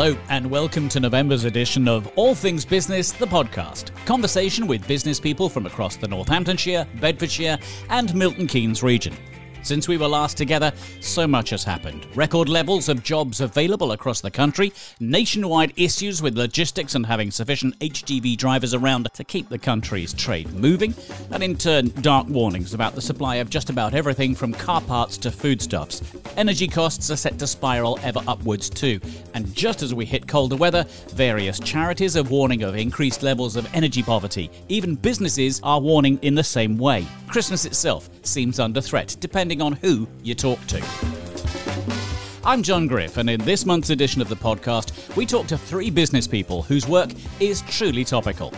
Hello, and welcome to November's edition of All Things Business, the podcast. Conversation with business people from across the Northamptonshire, Bedfordshire, and Milton Keynes region. Since we were last together, so much has happened. Record levels of jobs available across the country, nationwide issues with logistics and having sufficient HGV drivers around to keep the country's trade moving, and in turn, dark warnings about the supply of just about everything from car parts to foodstuffs. Energy costs are set to spiral ever upwards too, and just as we hit colder weather, various charities are warning of increased levels of energy poverty. Even businesses are warning in the same way. Christmas itself seems under threat, depending on who you talk to. I'm John Griff, and in this month's edition of the podcast, we talk to three business people whose work is truly topical.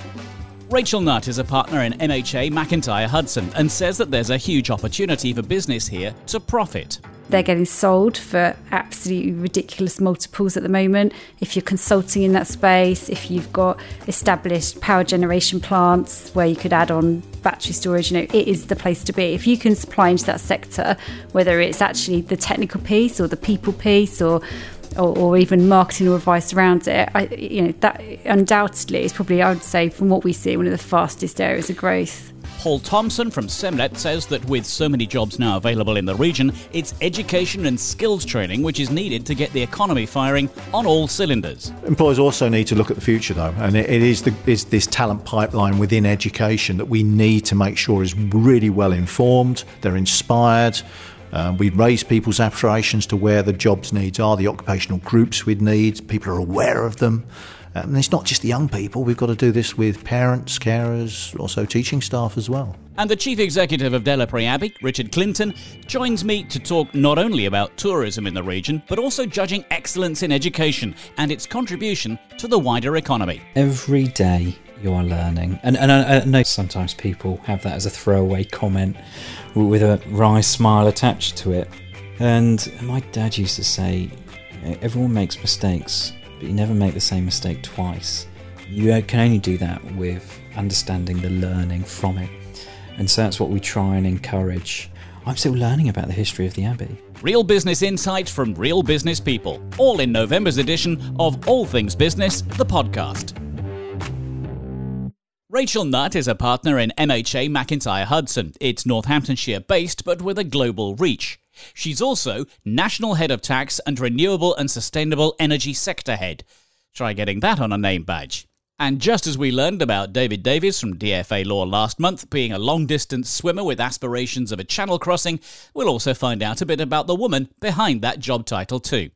Rachel Nutt is a partner in MHA MacIntyre Hudson and says that there's a huge opportunity for business here to profit. They're getting sold for absolutely ridiculous multiples at the moment. If you're consulting in that space, if you've got established power generation plants where you could add on battery storage, you know, it is the place to be. If you can supply into that sector, whether it's actually the technical piece or the people piece or or, or, even marketing or advice around it, I, you know, that undoubtedly is probably, I would say, from what we see, one of the fastest areas of growth. Paul Thompson from SEMLEP says that with so many jobs now available in the region, it's education and skills training which is needed to get the economy firing on all cylinders. Employers also need to look at the future though, and it is, the, is this talent pipeline within education that we need to make sure is really well informed, they're inspired. Um, we raise people's aspirations to where the jobs needs are, the occupational groups we'd need, people are aware of them. Um, and it's not just the young people, we've got to do this with parents, carers, also teaching staff as well. And the chief executive of Delapre Abbey, Richard Clinton, joins me to talk not only about tourism in the region, but also judging excellence in education and its contribution to the wider economy. Every day you are learning. And, and I, I, know sometimes people have that as a throwaway comment with a wry smile attached to it. And my dad used to say, everyone makes mistakes, but you never make the same mistake twice. You uh, can only do that with understanding the learning from it. And so that's what we try and encourage. I'm still learning about the history of the Abbey. Real business insights from real business people, all in November's edition of All Things Business, the podcast. Rachel Nutt is a partner in MHA MacIntyre Hudson. It's Northamptonshire based, but with a global reach. She's also National Head of Tax and Renewable and Sustainable Energy Sector Head. Try getting that on a name badge. And just as we learned about David Davies from DFA Law last month being a long distance swimmer with aspirations of a channel crossing, we'll also find out a bit about the woman behind that job title, too.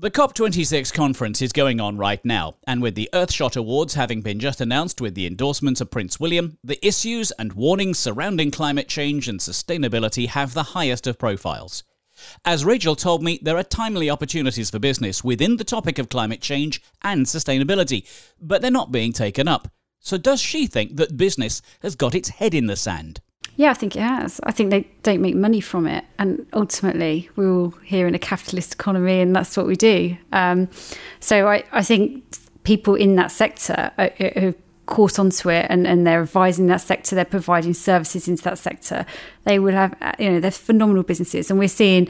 The COP26 conference is going on right now, and with the Earthshot Awards having been just announced with the endorsement of Prince William, the issues and warnings surrounding climate change and sustainability have the highest of profiles. As Rachel told me, there are timely opportunities for business within the topic of climate change and sustainability, but they're not being taken up. So, does she think that business has got its head in the sand? Yeah, I think it has. I think they don't make money from it. And ultimately, we're all here in a capitalist economy, and that's what we do. Um, so I, I, think people in that sector are caught onto it and, and they're advising that sector, they're providing services into that sector. They will have, you know, they're phenomenal businesses. And we're seeing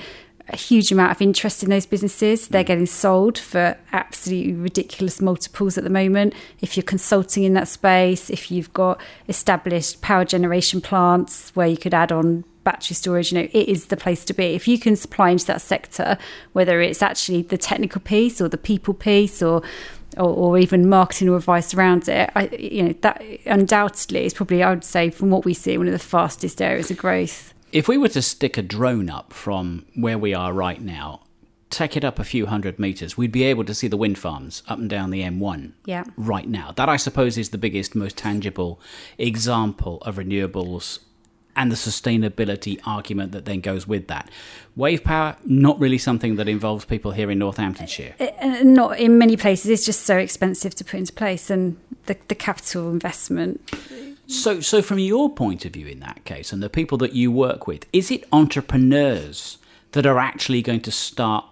a huge amount of interest in those businesses. They're mm. getting sold for absolutely ridiculous multiples at the moment. If you're consulting in that space, if you've got established power generation plants where you could add on battery storage, you know, it is the place to be. If you can supply into that sector, whether it's actually the technical piece or the people piece or or, or even marketing or advice around it, I, you know, that undoubtedly is probably, I would say, from what we see, one of the fastest areas of growth. If we were to stick a drone up from where we are right now, take it up a few hundred meters, we'd be able to see the wind farms up and down the M1 yeah. right now. That, I suppose, is the biggest, most tangible example of renewables and the sustainability argument that then goes with that. Wave power, not really something that involves people here in Northamptonshire. Uh, uh, not in many places. It's just so expensive to put into place, and the, the capital investment so, so from your point of view, in that case, and the people that you work with, is it entrepreneurs that are actually going to start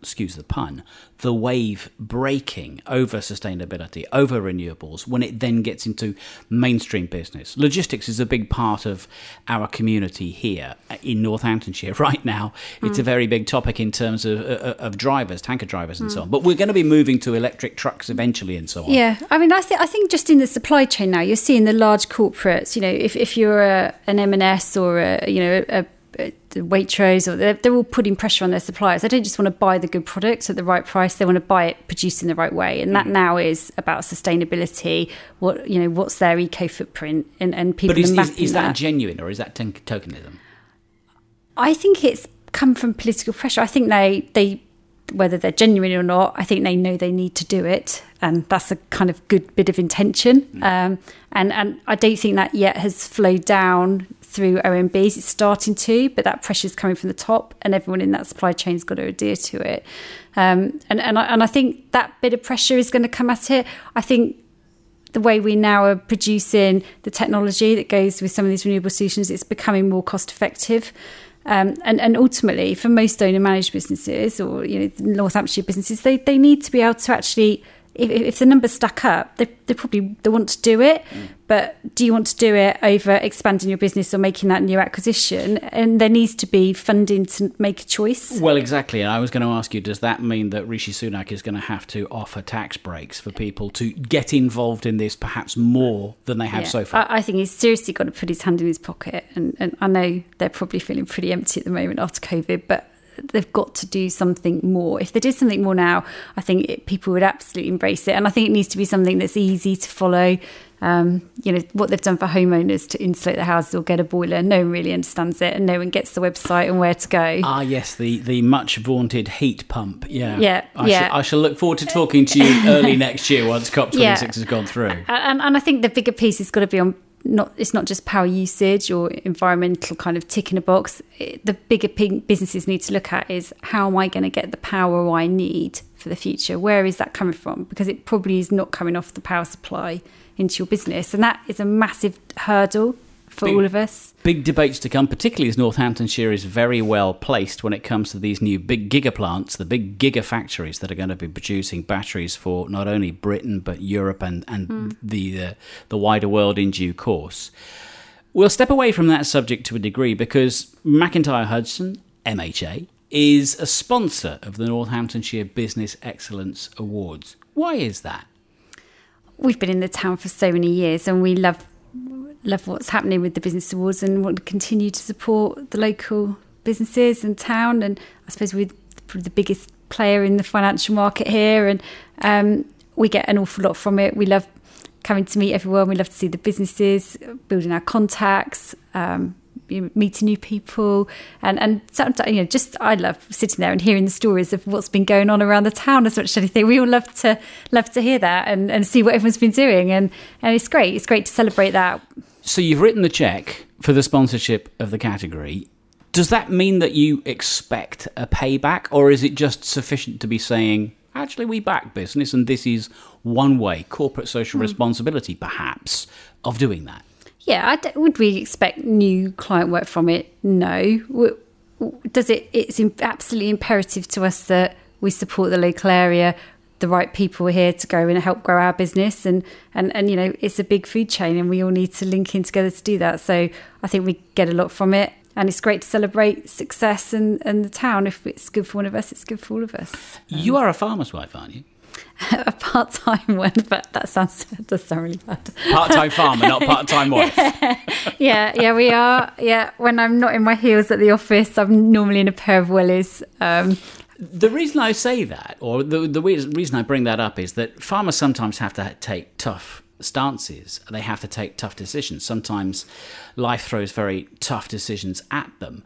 excuse the pun, the wave breaking over sustainability, over renewables, when it then gets into mainstream business. Logistics is a big part of our community here in Northamptonshire right now. It's mm. a very big topic in terms of, uh, of drivers, tanker drivers, and mm. so on. But we're going to be moving to electric trucks eventually and so on. Yeah, I mean, I, th- I think just in the supply chain now, you're seeing the large corporates, you know, if, if you're a, an M&S or, a, you know, a Waitrose, or they're, they're, all putting pressure on their suppliers. They don't just want to buy the good product at the right price; they want to buy it produced in the right way, and that mm. now is about sustainability. What you know, what's their eco footprint, and and people. But is, is, is that, that, genuine or is that tokenism? I think it's come from political pressure. I think they they whether they're genuine or not, I think they know they need to do it, and that's a kind of good bit of intention. Mm. Um, and and I don't think that yet has flowed down through OMBs. It's starting to, but that pressure is coming from the top, and everyone in that supply chain's got to adhere to it. Um, and and I, and I think that bit of pressure is going to come at it. I think the way we now are producing the technology that goes with some of these renewable solutions, it's becoming more cost effective. Um, and, and ultimately, for most owner managed businesses or you know Northamptonshire businesses, they, they need to be able to actually if, if the numbers stack up, they, they probably they want to do it. Mm. But do you want to do it over expanding your business or making that new acquisition? And there needs to be funding to make a choice. Well, exactly. And I was going to ask you, does that mean that Rishi Sunak is going to have to offer tax breaks for people to get involved in this perhaps more than they have yeah. so far? I, I, think he's seriously got to put his hand in his pocket. And, and I know they're probably feeling pretty empty at the moment after COVID, but they've got to do something more. If they did something more now, I think it, people would absolutely embrace it. And I think it needs to be something that's easy to follow. Um, you know what they've done for homeowners to insulate their houses or get a boiler. No one really understands it, and no one gets the website and where to go. Ah, yes, the the much vaunted heat pump. Yeah, yeah, I yeah. Shall, I shall look forward to talking to you early next year once COP twenty six yeah. has gone through. And, and I think the bigger piece has got to be on not it's not just power usage or environmental kind of tick in a box. It, the bigger businesses need to look at is how am I going to get the power I need for the future? Where is that coming from? Because it probably is not coming off the power supply into your business, and that is a massive hurdle for big, all of us. Big debates to come, particularly as Northamptonshire is very well placed when it comes to these new big giga plants, the big giga factories that are going to be producing batteries for not only Britain but Europe and and mm. the uh, the wider world in due course. We'll step away from that subject to a degree because MacIntyre Hudson, MHA, is a sponsor of the Northamptonshire Business Excellence Awards. Why is that? We've been in the town for so many years and we love love what's happening with the business awards and want to continue to support the local businesses and town. And I suppose we're probably the biggest player in the financial market here, and um, we get an awful lot from it. We love coming to meet everyone. We love to see the businesses, building our contacts. Um, meeting new people and and sometimes you know just I love sitting there and hearing the stories of what's been going on around the town as much as anything we all love to love to hear that and, and see what everyone's been doing and and it's great it's great to celebrate that so you've written the check for the sponsorship of the category does that mean that you expect a payback or is it just sufficient to be saying actually we back business and this is one way corporate social mm. responsibility perhaps of doing that yeah, would we expect new client work from it? No. Does it? It's absolutely imperative to us that we support the local area, the right people here to go and help grow our business, and and and you know, it's a big food chain, and we all need to link in together to do that. So I think we get a lot from it, and it's great to celebrate success and and the town. If it's good for one of us, it's good for all of us. You are a farmer's wife, aren't you? a part time one, but that sounds that does sound really bad. Part time farmer, not part time wife. Yeah. yeah, yeah, we are. Yeah, when I'm not in my heels at the office, I'm normally in a pair of wellies. Um, the reason I say that, or the the reason I bring that up, is that farmers sometimes have to take tough stances. They have to take tough decisions. Sometimes life throws very tough decisions at them.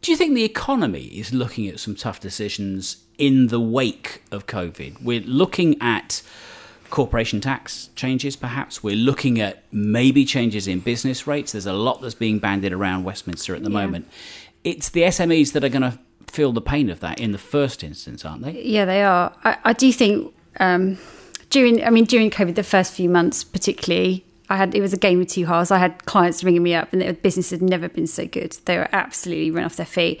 Do you think the economy is looking at some tough decisions in the wake of COVID? We're looking at corporation tax changes, perhaps. We're looking at maybe changes in business rates. There's a lot that's being bandied around Westminster at the yeah. moment. It's the SMEs that are going to feel the pain of that in the first instance, aren't they? Yeah, they are. I, I do think um, during, I mean, during COVID, the first few months, particularly, I had it was a game of two halves. I had clients ringing me up, and the business had never been so good. They were absolutely run off their feet.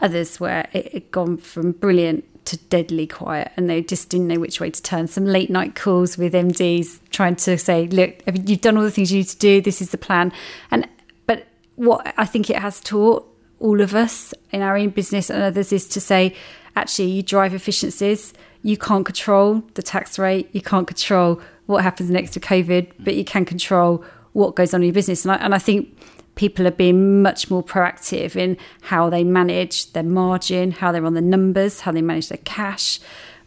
Others where it had gone from brilliant to deadly quiet and they just didn't know which way to turn. Some late night calls with MDs trying to say, look, you've done all the things you need to do, this is the plan. And but what I think it has taught all of us in our own business and others is to say, actually, you drive efficiencies. You can't control the tax rate. You can't control what happens next to COVID, but you can control what goes on in your business. And I, and I think people are being much more proactive in how they manage their margin, how they're on the numbers, how they manage their cash.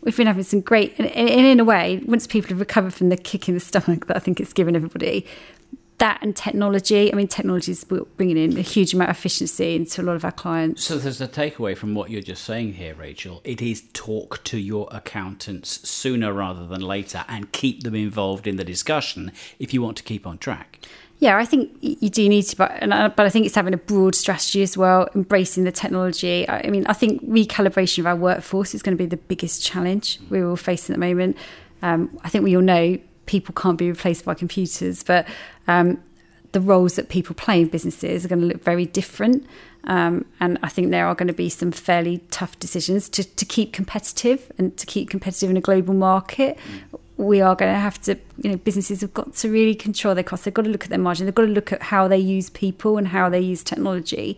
We've been having some great, and in a way, once people have recovered from the kick in the stomach that I think it's given everybody, that and technology. I mean, technology is bringing in a huge amount of efficiency into a lot of our clients. So there's a takeaway from what you're just saying here, Rachel. It is talk to your accountants sooner rather than later and keep them involved in the discussion if you want to keep on track. Yeah, I think you do need to, but but I think it's having a broad strategy as well, embracing the technology. I mean, I think recalibration of our workforce is going to be the biggest challenge we're all facing at the moment. Um, I think we all know people can't be replaced by computers, but um, the roles that people play in businesses are going to look very different. Um, and I think there are going to be some fairly tough decisions to, to keep competitive and to keep competitive in a global market we are going to have to, you know, businesses have got to really control their costs. They've got to look at their margin. They've got to look at how they use people and how they use technology.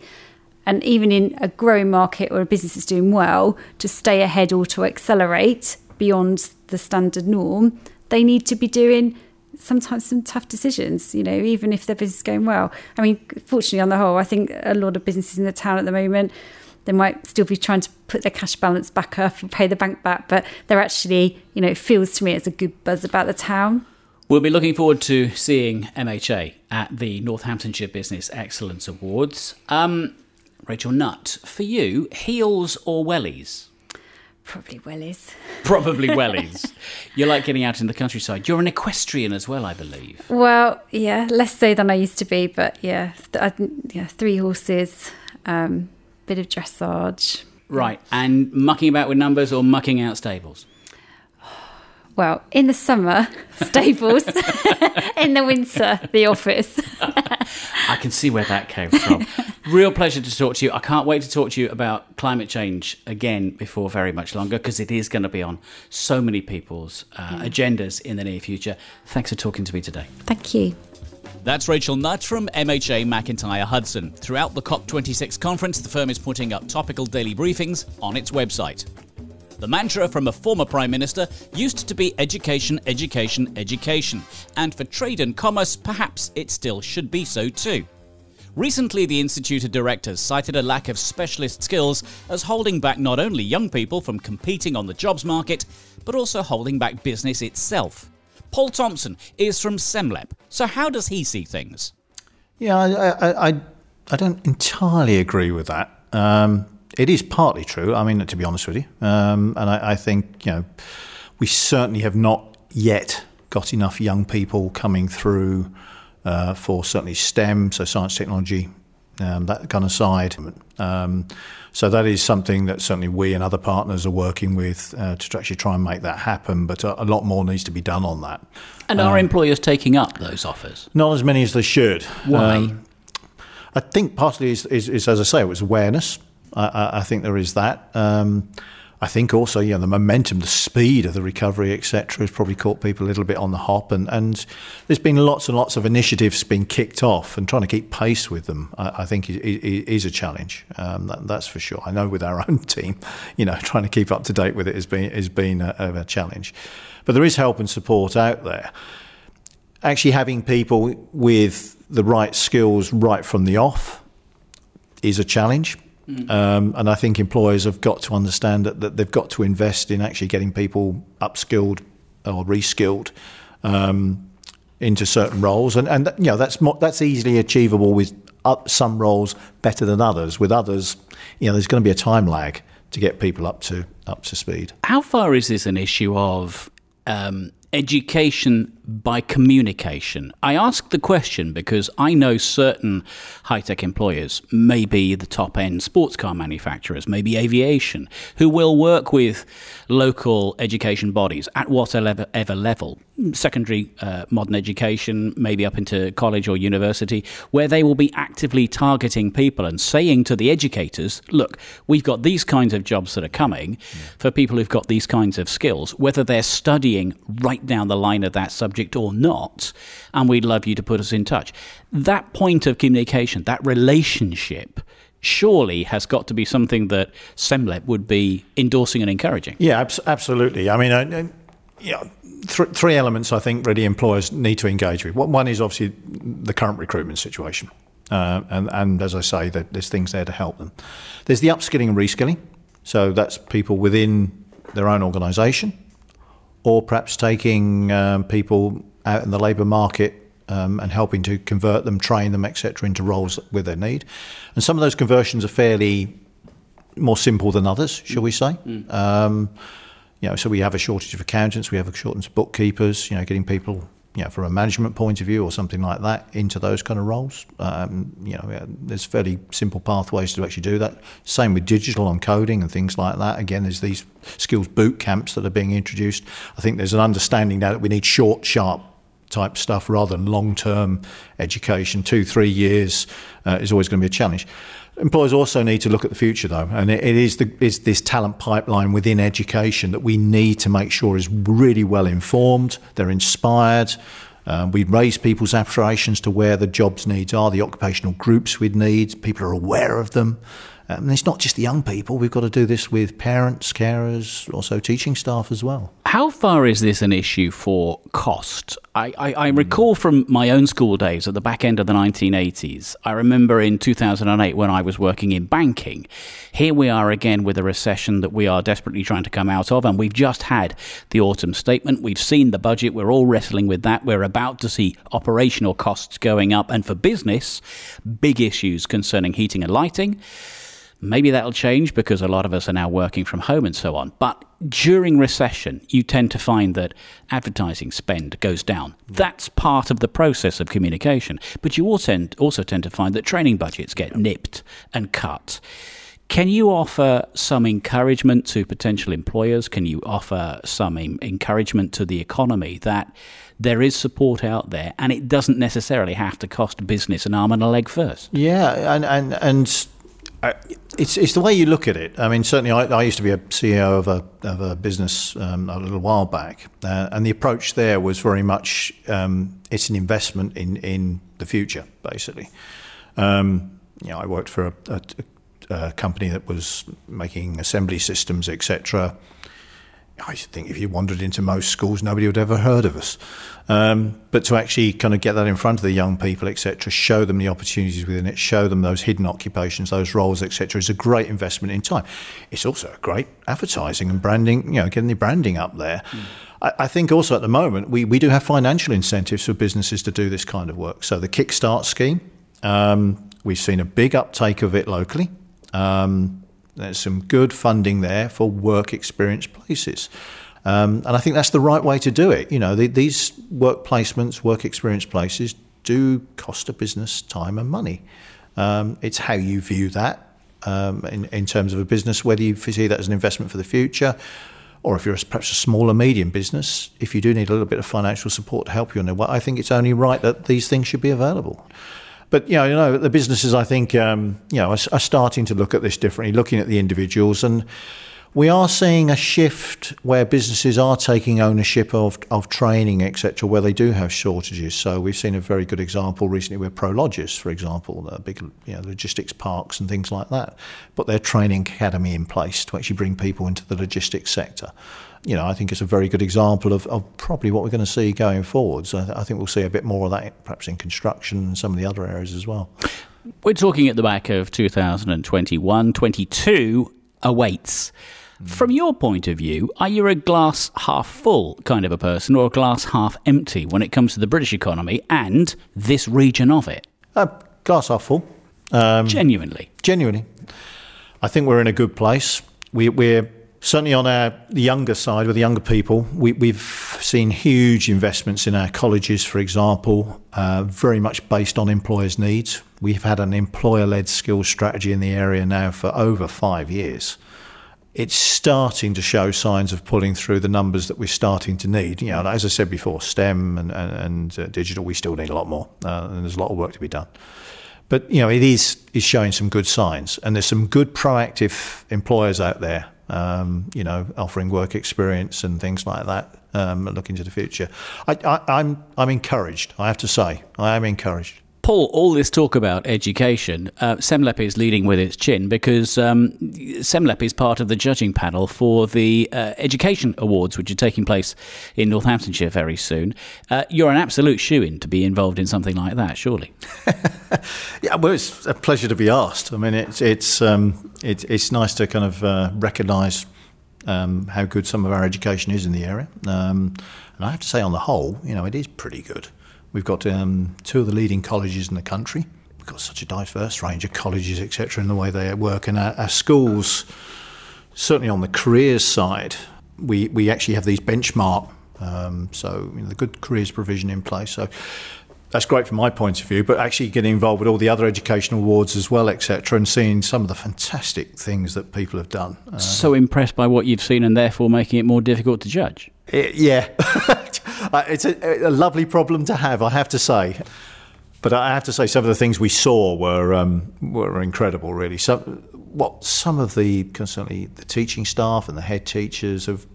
And even in a growing market or a business is doing well, to stay ahead or to accelerate beyond the standard norm, they need to be doing sometimes some tough decisions, you know, even if their business is going well. I mean, fortunately, on the whole, I think a lot of businesses in the town at the moment they might still be trying to put their cash balance back up and pay the bank back, but they're actually, you know, it feels to me it's a good buzz about the town. We'll be looking forward to seeing MHA at the Northamptonshire Business Excellence Awards. Um, Rachel Nutt, for you, heels or wellies? Probably wellies. Probably wellies. you like getting out in the countryside. You're an equestrian as well, I believe. Well, yeah, less so than I used to be, but yeah, I, yeah, three horses. Um, bit of dressage. Right, and mucking about with numbers or mucking out stables? Well, in the summer, stables. in the winter, the office. I can see where that came from. Real pleasure to talk to you. I can't wait to talk to you about climate change again before very much longer because it is going to be on so many people's uh, mm. agendas in the near future. Thanks for talking to me today. Thank you. That's Rachel Nutt from MHA MacIntyre Hudson. Throughout the COP26 conference, the firm is putting up topical daily briefings on its website. The mantra from a former Prime Minister used to be education, education, education, and for trade and commerce, perhaps it still should be so too. Recently, the Institute of Directors cited a lack of specialist skills as holding back not only young people from competing on the jobs market, but also holding back business itself. Paul Thompson is from Semlep. So, how does he see things? Yeah, I, I, I don't entirely agree with that. Um, it is partly true. I mean, to be honest with you, um, and I, I, think you know we certainly have not yet got enough young people coming through uh, for certainly STEM, so science, technology, um, that kind of side. Um, so that is something that certainly we and other partners are working with uh, to actually try and make that happen. But a, a, lot more needs to be done on that. And are um, employers taking up those offers? Not as many as they should. Why? Um, I think partly is, is, is, as I say, it was awareness. I, I, I think there is that. I think also, you know, the momentum, the speed of the recovery, etc., has probably caught people a little bit on the hop, and, and there's been lots and lots of initiatives being kicked off, and trying to keep pace with them, I, I think, is, is a challenge. Um, that, that's for sure. I know with our own team, you know, trying to keep up to date with it has been has been a, a challenge, but there is help and support out there. Actually, having people with the right skills right from the off is a challenge Mm. Um, and I think employers have got to understand that, that they've got to invest in actually getting people upskilled or reskilled um, into certain roles. And, and you know, that's, mo- that's easily achievable with up some roles better than others. With others, you know, there's going to be a time lag to get people up to up to speed. How far is this an issue of um, education by communication. I ask the question because I know certain high tech employers, maybe the top end sports car manufacturers, maybe aviation, who will work with local education bodies at whatever level, secondary uh, modern education, maybe up into college or university, where they will be actively targeting people and saying to the educators, look, we've got these kinds of jobs that are coming yeah. for people who've got these kinds of skills, whether they're studying right down the line of that subject or not, and we'd love you to put us in touch. That point of communication, that relationship, surely has got to be something that SEMLEP would be endorsing and encouraging. Yeah, absolutely. I mean, uh, yeah, th- three elements I think really employers need to engage with. One is obviously the current recruitment situation. Uh, and, and as I say, there's things there to help them. There's the upskilling and reskilling. So that's people within their own organisation, or perhaps taking um, people out in the labour market um, and helping to convert them, train them, etc., into roles with their need. And some of those conversions are fairly more simple than others, shall we say? Mm. Um, you know, so we have a shortage of accountants, we have a shortage of bookkeepers. You know, getting people you know, from a management point of view or something like that into those kind of roles. Um, you know, there's fairly simple pathways to actually do that. Same with digital on coding and things like that. Again, there's these skills boot camps that are being introduced. I think there's an understanding now that we need short, sharp type stuff rather than long term education. Two, three years uh, is always going to be a challenge. Employers also need to look at the future, though, and it, it is, the, is this talent pipeline within education that we need to make sure is really well informed. They're inspired. Um, we raise people's aspirations to where the jobs needs are, the occupational groups we'd need. People are aware of them. Um, and it's not just the young people. We've got to do this with parents, carers, also teaching staff as well. How far is this an issue for cost? I, I, I, recall from my own school days at the back end of the 1980s. I remember in 2008 when I was working in banking. Here we are again with a recession that we are desperately trying to come out of, and we've just had the autumn statement. We've seen the budget. We're all wrestling with that. We're about to see operational costs going up, and for business, big issues concerning heating and lighting. Maybe that'll change because a lot of us are now working from home and so on. But during recession, you tend to find that advertising spend goes down. That's part of the process of communication. But you also tend, to find that training budgets get nipped and cut. Can you offer some encouragement to potential employers? Can you offer some encouragement to the economy that there is support out there and it doesn't necessarily have to cost business an arm and a leg first? Yeah, and, and, and it's it's the way you look at it. I mean, certainly, I, I used to be a CEO of a of a business um, a little while back, uh, and the approach there was very much um, it's an investment in in the future, basically. Um, you know, I worked for a, a, a company that was making assembly systems, etc. I think if you wandered into most schools, nobody would ever heard of us. Um, but to actually kind of get that in front of the young people, etc., show them the opportunities within it, show them those hidden occupations, those roles, etc., is a great investment in time. It's also a great advertising and branding, you know, getting the branding up there. Mm. I, I, think also at the moment we, we do have financial incentives for businesses to do this kind of work. So the Kickstart scheme, um, we've seen a big uptake of it locally. Um, there's some good funding there for work experience places. Um, and I think that's the right way to do it. You know, the, these work placements, work experience places do cost a business time and money. Um, it's how you view that um, in, in terms of a business, whether you see that as an investment for the future, or if you're perhaps a smaller medium business, if you do need a little bit of financial support to help you in a way, I think it's only right that these things should be available. But you know, you know, the businesses I think um, you know are, are starting to look at this differently, looking at the individuals and we are seeing a shift where businesses are taking ownership of, of training, etc., where they do have shortages. So we've seen a very good example recently with Prologis, for example, the big you know, logistics parks and things like that, put their training academy in place to actually bring people into the logistics sector. You know, I think it's a very good example of, of probably what we're going to see going forwards. I, th- I think we'll see a bit more of that perhaps in construction and some of the other areas as well. We're talking at the back of 2021, 22 awaits. From your point of view, are you a glass half full kind of a person or a glass half empty when it comes to the British economy and this region of it? Uh, glass half full. Um, genuinely. Genuinely. I think we're in a good place. We, we're Certainly on our younger side, with the younger people, we, we've seen huge investments in our colleges, for example, uh, very much based on employers' needs. We've had an employer-led skills strategy in the area now for over five years. It's starting to show signs of pulling through the numbers that we're starting to need. You know, as I said before, STEM and, and, and uh, digital, we still need a lot more, uh, and there's a lot of work to be done. But you know, it is is showing some good signs, and there's some good proactive employers out there um, you know, offering work experience and things like that. Um, looking to the future, I, I, I'm I'm encouraged. I have to say, I am encouraged. Paul, all this talk about education, uh, SEMLEP is leading with its chin because um, SEMLEP is part of the judging panel for the uh, Education Awards, which are taking place in Northamptonshire very soon. Uh, you're an absolute shoe in to be involved in something like that, surely. yeah, well, it's a pleasure to be asked. I mean, it's it's um, it, it's nice to kind of uh, recognise um, how good some of our education is in the area, um, and I have to say, on the whole, you know, it is pretty good. We've got um, two of the leading colleges in the country. We've got such a diverse range of colleges, etc., in the way they work. And our, our schools, certainly on the careers side, we, we actually have these benchmark, um, so you know, the good careers provision in place. So that's great from my point of view, but actually getting involved with all the other educational awards as well, etc., and seeing some of the fantastic things that people have done. Uh, so impressed by what you've seen and therefore making it more difficult to judge. It, yeah, it's a, a, lovely problem to have, I have to say. But I have to say, some of the things we saw were um, were incredible. Really, some what some of the certainly the teaching staff and the head teachers have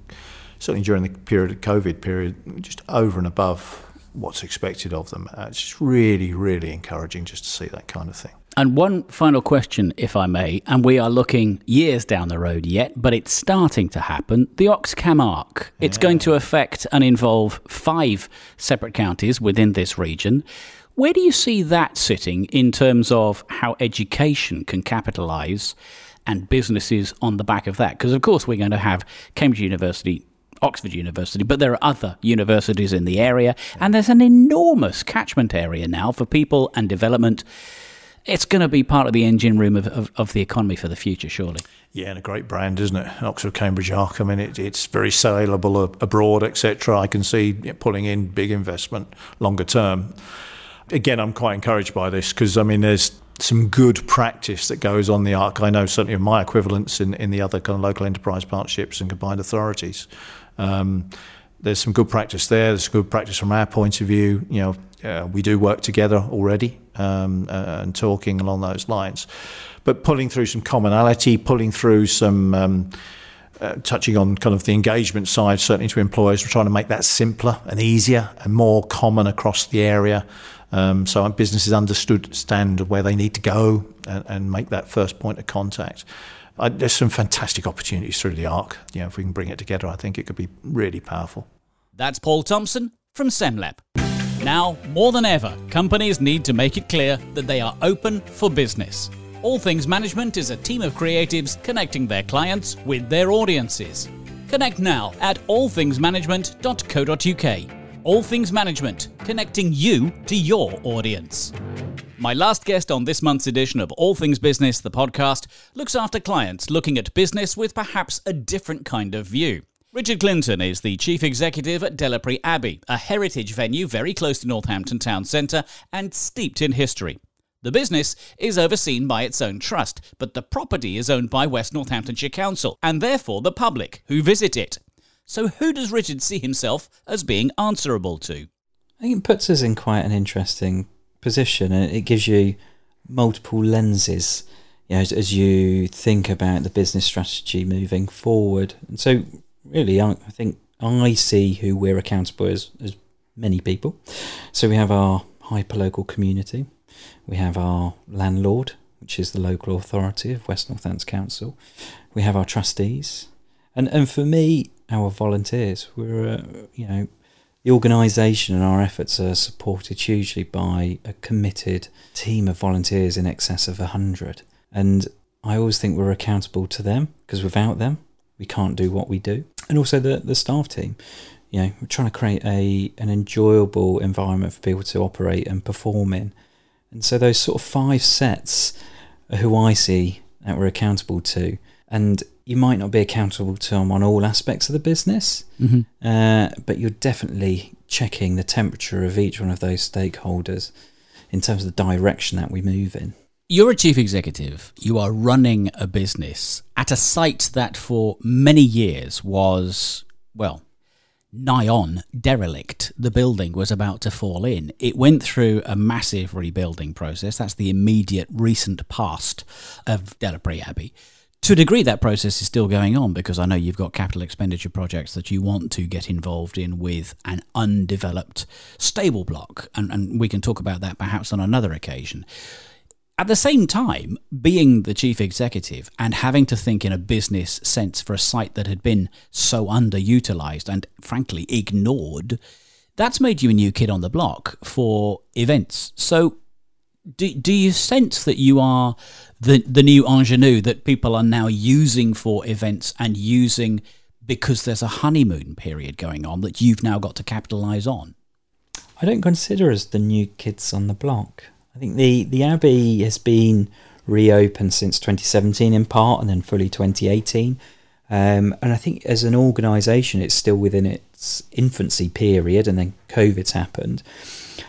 certainly during the period of COVID period, just over and above what's expected of them. Uh, it's really, really encouraging just to see that kind of thing. And one final question, if I may, and we are looking years down the road yet, but it's starting to happen. The Oxcam Arc. It's yeah. going to affect and involve five separate counties within this region. Where do you see that sitting in terms of how education can capitalise and businesses on the back of that? Because, of course, we're going to have Cambridge University Oxford University, but there are other universities in the area, and there's an enormous catchment area now for people and development it's going to be part of the engine room of, of, of, the economy for the future, surely. Yeah, and a great brand, isn't it? Oxford Cambridge Arc. I mean, it, it's very saleable abroad, etc. I can see pulling in big investment longer term. Again, I'm quite encouraged by this because I mean, there's some good practice that goes on the arc. I know certainly of my equivalents in, in the other kind of local enterprise partnerships and combined authorities. Um, there's some good practice there. There's good practice from our point of view. You know, uh, we do work together already um, uh, and talking along those lines. But pulling through some commonality, pulling through some. Um, uh, touching on kind of the engagement side, certainly to employers, we're trying to make that simpler and easier and more common across the area. Um, so businesses understand where they need to go and, and make that first point of contact. Uh, there's some fantastic opportunities through the ARC. You know, if we can bring it together, I think it could be really powerful. That's Paul Thompson from SEMLEP. Now, more than ever, companies need to make it clear that they are open for business. All Things Management is a team of creatives connecting their clients with their audiences. Connect now at allthingsmanagement.co.uk. All Things Management, connecting you to your audience. My last guest on this month's edition of All Things Business, the podcast, looks after clients looking at business with perhaps a different kind of view. Richard Clinton is the chief executive at Delapre Abbey, a heritage venue very close to Northampton town centre and steeped in history. The business is overseen by its own trust, but the property is owned by West Northamptonshire Council and therefore the public who visit it. So, who does Richard see himself as being answerable to? I think it puts us in quite an interesting position and it gives you multiple lenses you know, as, as you think about the business strategy moving forward. And so, really, I, think I see who we're accountable as, as many people. So we have our hyperlocal community, we have our landlord, which is the local authority of West Northants Council, we have our trustees, and and for me, our volunteers. We're uh, you know the organisation and our efforts are supported hugely by a committed team of volunteers in excess of 100. And I always think we're accountable to them because without them, we can't do what we do and also the the staff team. You know, we're trying to create a an enjoyable environment for people to operate and perform in. And so those sort of five sets are who I see that we're accountable to. and you might not be accountable to them on all aspects of the business, Mm-hmm. uh, but you're definitely checking the temperature of each one of those stakeholders in terms of the direction that we move in. You're a chief executive. You are running a business at a site that for many years was, well, nigh on derelict. The building was about to fall in. It went through a massive rebuilding process. That's the immediate recent past of Delapre Abbey. To a degree, that process is still going on because I know you've got capital expenditure projects that you want to get involved in with an undeveloped stable block. And, and we can talk about that perhaps on another occasion. At the same time, being the chief executive and having to think in a business sense for a site that had been so underutilized and frankly ignored, that's made you a new kid on the block for events. So, do, do you sense that you are the the new ingenue that people are now using for events and using because there's a honeymoon period going on that you've now got to capitalize on? I don't consider us the new kids on the block. I think the, the Abbey has been reopened since 2017 in part and then fully 2018. Um, and I think as an organisation, it's still within its infancy period and then COVID's happened.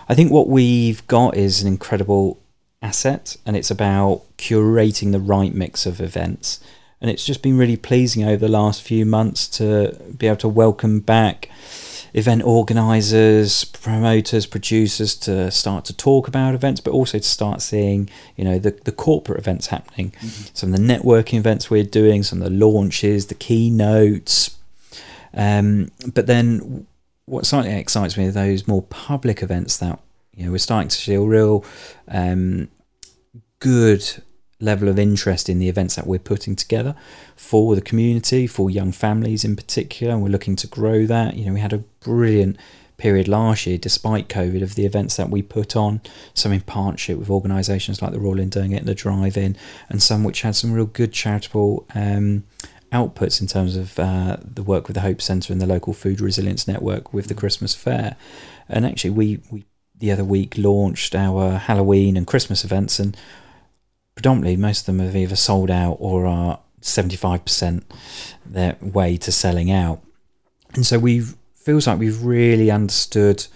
I think what we've got is an incredible asset and it's about curating the right mix of events. And it's just been really pleasing over the last few months to be able to welcome back event organisers, promoters, producers to start to talk about events, but also to start seeing, you know, the, the corporate events happening. Some of the networking events we're doing, some of the launches, the keynotes. Um, but then what slightly excites me are those more public events that, you know, we're starting to see a real um, good level of interest in the events that we're putting together for the community, for young families in particular, and we're looking to grow that. You know, we had a brilliant period last year, despite COVID, of the events that we put on, some in partnership with organisations like the Royal & Derngate and the Drive In, and some which had some real good charitable um, outputs in terms of uh, the work with the Hope Centre and the local food resilience network with the Christmas fair. And actually, we, we the other week launched our Halloween and Christmas events, and predominantly most of them have either sold out or are 75% their way to selling out. And so we feels like we've really understood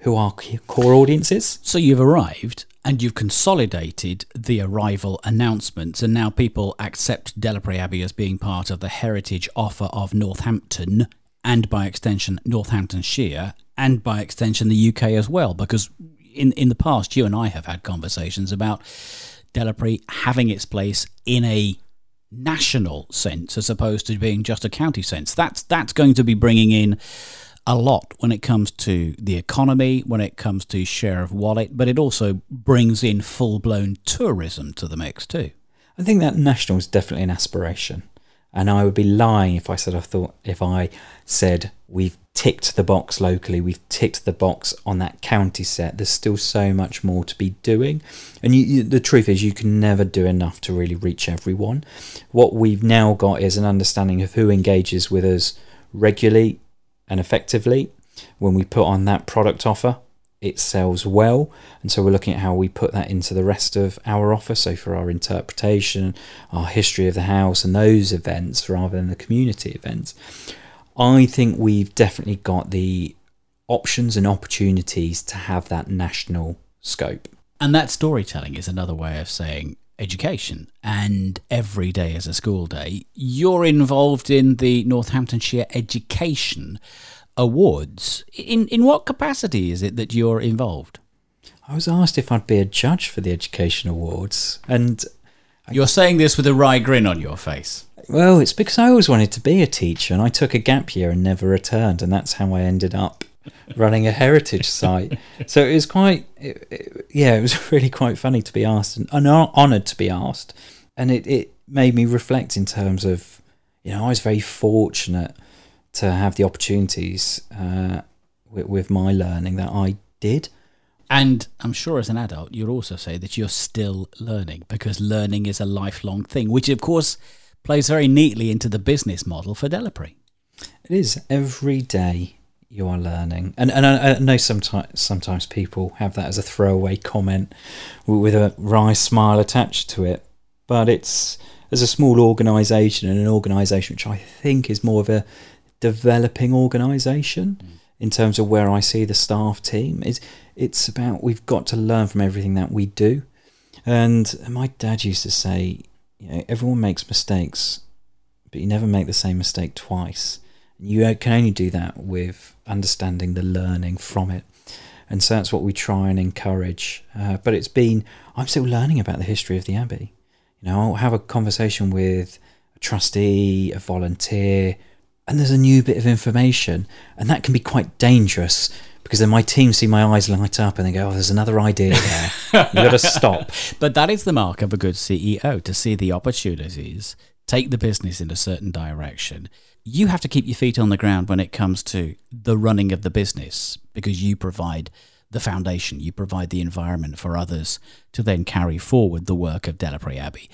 who our core audience is. So you've arrived and you've consolidated the arrival announcements, and now people accept Delapre Abbey as being part of the heritage offer of Northampton and by extension Northamptonshire and by extension the UK as well. Because in in the past, you and I have had conversations about Delapre having its place in a national sense as opposed to being just a county sense. That's that's going to be bringing in a lot when it comes to the economy, when it comes to share of wallet, but it also brings in full blown tourism to the mix too. I think that national is definitely an aspiration. And I would be lying if I said I thought if I said we've ticked the box locally, we've ticked the box on that county set. There's still so much more to be doing, and you, you, the truth is you can never do enough to really reach everyone. What we've now got is an understanding of who engages with us regularly and effectively. When we put on that product offer, it sells well. And so we're looking at how we put that into the rest of our offer. So for our interpretation, our history of the house, and those events rather than the community events, I think we've definitely got the options and opportunities to have that national scope. And that storytelling is another way of saying education and every day is a school day. You're involved in the Northamptonshire Education Awards. In in what capacity is it that you're involved? I was asked if I'd be a judge for the Education Awards, and You're saying this with a wry grin on your face. Well, it's because I always wanted to be a teacher, and I took a gap year and never returned, and that's how I ended up running a heritage site. So it was quite, it, it- yeah, it was really quite funny to be asked, and, and honoured to be asked, and it, it made me reflect in terms of, you know, I was very fortunate to have the opportunities uh, with, with my learning that I did. And I'm sure as an adult, you'll also say that you're still learning because learning is a lifelong thing, which of course plays very neatly into the business model for Delapre. It is every day you are learning, and and I, I know sometimes sometimes people have that as a throwaway comment with a wry smile attached to it, but it's as a small organisation and an organisation which I think is more of a developing organisation mm. in terms of where I see the staff team. is. it's about we've got to learn from everything that we do. And my dad used to say, you know, everyone makes mistakes, but you never make the same mistake twice. You can only do that with understanding the learning from it. And so that's what we try and encourage. Uh, but it's been, I'm still learning about the history of the Abbey. You know, I'll have a conversation with a trustee, a volunteer, and there's a new bit of information. And that can be quite dangerous because then my team see my eyes light up and they go, "Oh, there's another idea there. You've got to stop." But that is the mark of a good CEO to see the opportunities, take the business in a certain direction. You have to keep your feet on the ground when it comes to the running of the business because you provide the foundation, you provide the environment for others to then carry forward the work of Delapre Abbey.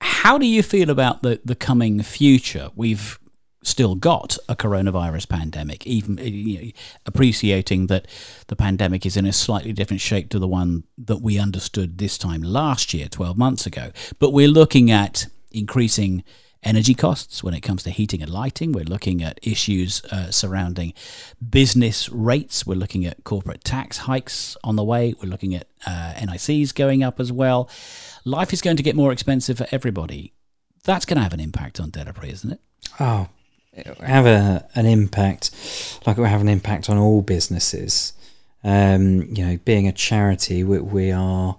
How do you feel about the, the coming future? We've still got a coronavirus pandemic, even you know, appreciating that the pandemic is in a slightly different shape to the one that we understood this time last year, 12 months ago. But we're looking at increasing energy costs when it comes to heating and lighting. We're looking at issues uh, surrounding business rates. We're looking at corporate tax hikes on the way. We're looking at uh, NICs going up as well. Life is going to get more expensive for everybody. That's going to have an impact on Delapre, isn't it? Oh, have a, an impact, like it will have an impact on all businesses. Um, you know, being a charity, we, we, are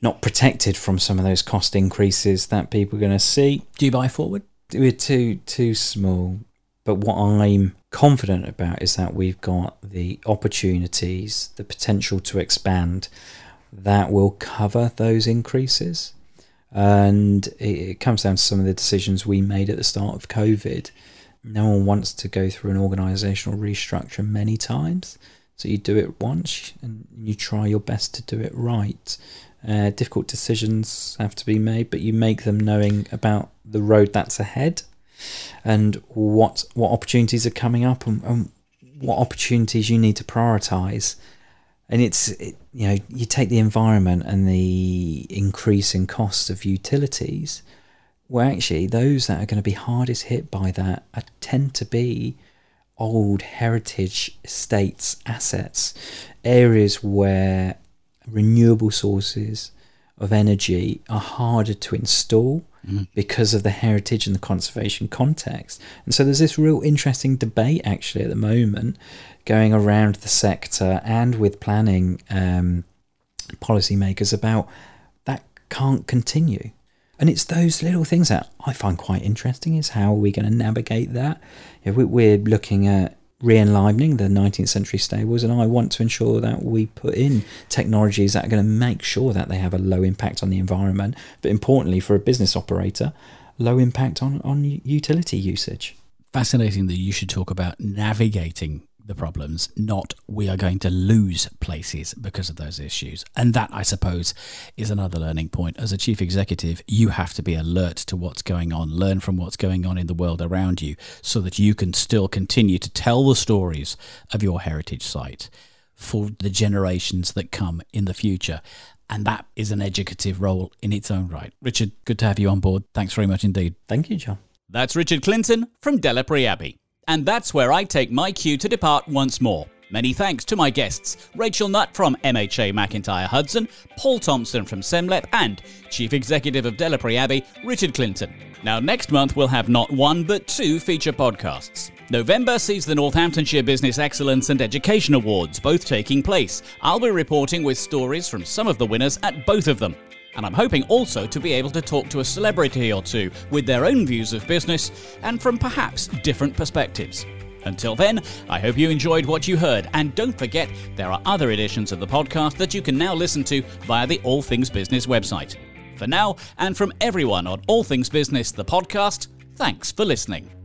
not protected from some of those cost increases that people are going to see. Do you buy forward? We're too too small. But what I'm confident about is that we've got the opportunities, the potential to expand that will cover those increases. And it, it comes down to some of the decisions we made at the start of COVID no one wants to go through an organizational restructure many times. So you do it once and you try your best to do it right. Uh, difficult decisions have to be made, but you make them knowing about the road that's ahead and what what opportunities are coming up and, and what opportunities you need to prioritize. And it's it, you know you take the environment and the increasing costs of utilities well, actually, those that are going to be hardest hit by that are, tend to be old heritage estates assets, areas where renewable sources of energy are harder to install mm. because of the heritage and the conservation context. And so there's this real interesting debate actually at the moment going around the sector and with planning um, policymakers about that can't continue. And it's those little things that I find quite interesting is how are we going to navigate that? If we're looking at re-enlivening the 19th century stables and I want to ensure that we put in technologies that are going to make sure that they have a low impact on the environment, but importantly for a business operator, low impact on, on utility usage. Fascinating that you should talk about navigating the problems, not we are going to lose places because of those issues. And that, I suppose, is another learning point. As a chief executive, you have to be alert to what's going on, learn from what's going on in the world around you, so that you can still continue to tell the stories of your heritage site for the generations that come in the future. And that is an educative role in its own right. Richard, good to have you on board. Thanks very much indeed. Thank you, John. That's Richard Clinton from Delapre Abbey. And that's where I take my cue to depart once more. Many thanks to my guests Rachel Nutt from MHA MacIntyre Hudson, Paul Thompson from SEMLEP, and Chief Executive of Delapre Abbey, Richard Clinton. Now, next month we'll have not one but two feature podcasts. November sees the Northamptonshire Business Excellence and Education Awards both taking place. I'll be reporting with stories from some of the winners at both of them. And I'm hoping also to be able to talk to a celebrity or two with their own views of business and from perhaps different perspectives. Until then, I hope you enjoyed what you heard, and don't forget there are other editions of the podcast that you can now listen to via the All Things Business website. For now, and from everyone on All Things Business, the podcast, thanks for listening.